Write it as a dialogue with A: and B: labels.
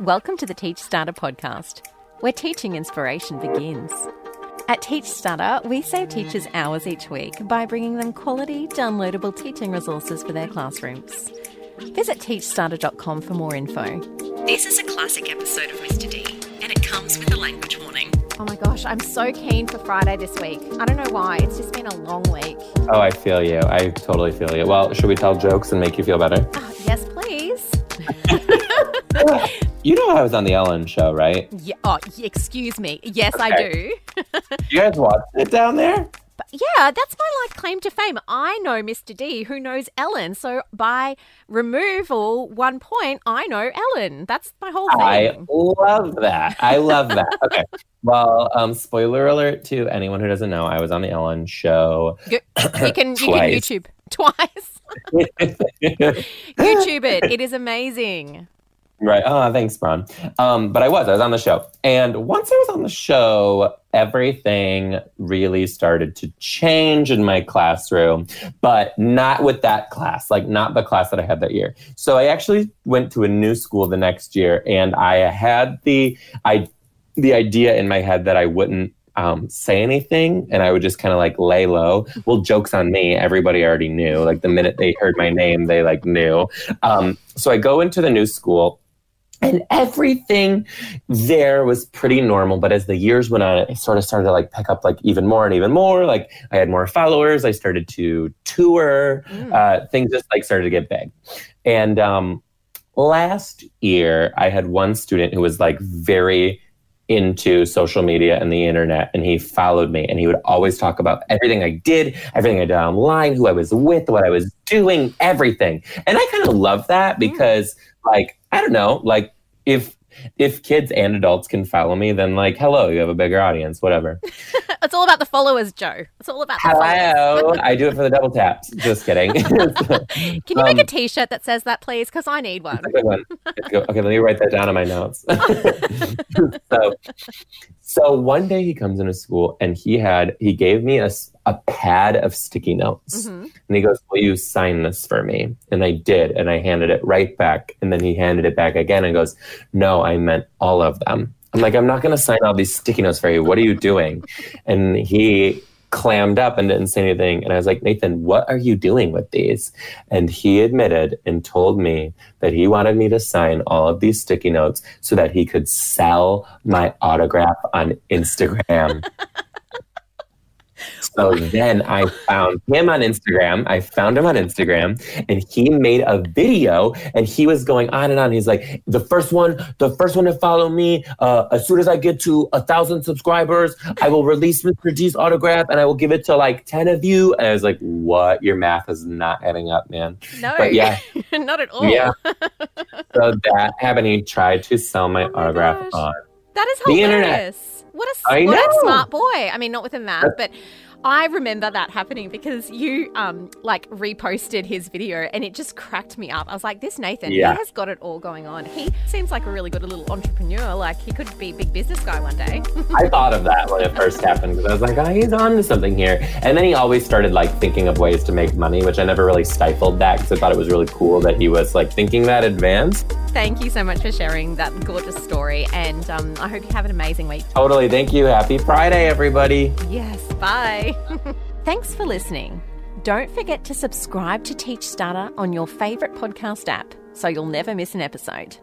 A: Welcome to the Teach Starter podcast, where teaching inspiration begins. At Teach Starter, we save teachers hours each week by bringing them quality, downloadable teaching resources for their classrooms. Visit teachstarter.com for more info. This is a classic episode of Mr. D, and it comes with a language warning.
B: Oh my gosh, I'm so keen for Friday this week. I don't know why. It's just been a long week.
C: Oh, I feel you. I totally feel you. Well, should we tell jokes and make you feel better?
B: Uh, yes, please.
C: you know I was on the Ellen show, right?
B: Yeah. Oh, excuse me. Yes, I do.
C: You guys watched it down there?
B: But yeah, that's my like claim to fame. I know Mr. D, who knows Ellen. So by removal, one point, I know Ellen. That's my whole thing.
C: I love that. I love that. Okay. Well, um, spoiler alert to anyone who doesn't know, I was on the Ellen show.
B: You, you can you can YouTube twice. YouTube it. It is amazing.
C: Right. Oh, thanks, Bron. Um, but I was. I was on the show. And once I was on the show, everything really started to change in my classroom, but not with that class, like not the class that I had that year. So I actually went to a new school the next year and I had the I the idea in my head that I wouldn't um, say anything and I would just kind of like lay low. Well, jokes on me. Everybody already knew. Like the minute they heard my name, they like knew. Um, so I go into the new school and everything there was pretty normal. But as the years went on, it sort of started to like pick up like even more and even more. Like I had more followers. I started to tour. Uh, things just like started to get big. And um, last year, I had one student who was like very into social media and the internet and he followed me and he would always talk about everything I did, everything I did online, who I was with, what I was doing, everything. And I kind of love that because like I don't know, like if if kids and adults can follow me, then like hello, you have a bigger audience, whatever.
B: It's all about the followers, Joe. It's all about the followers.
C: Hello, I do it for the double taps. Just kidding.
B: Can you make a
C: Um,
B: T-shirt that says that, please? Because I need one.
C: That's a good one. Okay, let me write that down in my notes. so, so one day he comes into school and he had he gave me a, a pad of sticky notes
B: Mhm.
C: and he goes, "Will you sign this for me?" And I did, and I handed it right back. And then he handed it back again and goes, "No, I meant all of them." I'm like, "I'm not going to sign all these sticky notes for you. What are you doing?" And he clammed up and didn't say anything. And I was like, Nathan, what are you doing with these? And he admitted and told me that he wanted me to sign all of these sticky notes so that he could sell my autograph on Instagram. So then I found him on Instagram. I found him on Instagram and he made a video and he was going on and on. He's like, the first one, the first one to follow me, uh, as soon as I get to a thousand subscribers, I will release Mr. D's autograph and I will give it to like 10 of you. And I was like, what? Your math is not adding up, man.
B: No,
C: But yeah,
B: not at all.
C: yeah. So that happened. He tried to sell my
B: Oh my
C: autograph
B: gosh.
C: on.
B: That is
C: The
B: hilarious.
C: internet.
B: What a, what a smart boy. I mean, not with a math, but I remember that happening because you um like reposted his video and it just cracked me up. I was like, this Nathan,
C: Yeah.
B: he has got it all going on. He seems like a really good little entrepreneur. Like he could be a big business guy one day.
C: I thought of that when it first happened because I was like, oh, he's on to something here. And then he always started like thinking of ways to make money, which I never really stifled that because I thought it was really cool that he was like thinking that advanced.
B: Thank you so much for sharing that gorgeous story. And um, I hope you have an amazing week.
C: Totally. Thank you. Happy Friday, everybody.
B: Yes. Bye.
A: Thanks for listening. Don't forget to subscribe to Teach Starter on your favourite podcast app so you'll never miss an episode.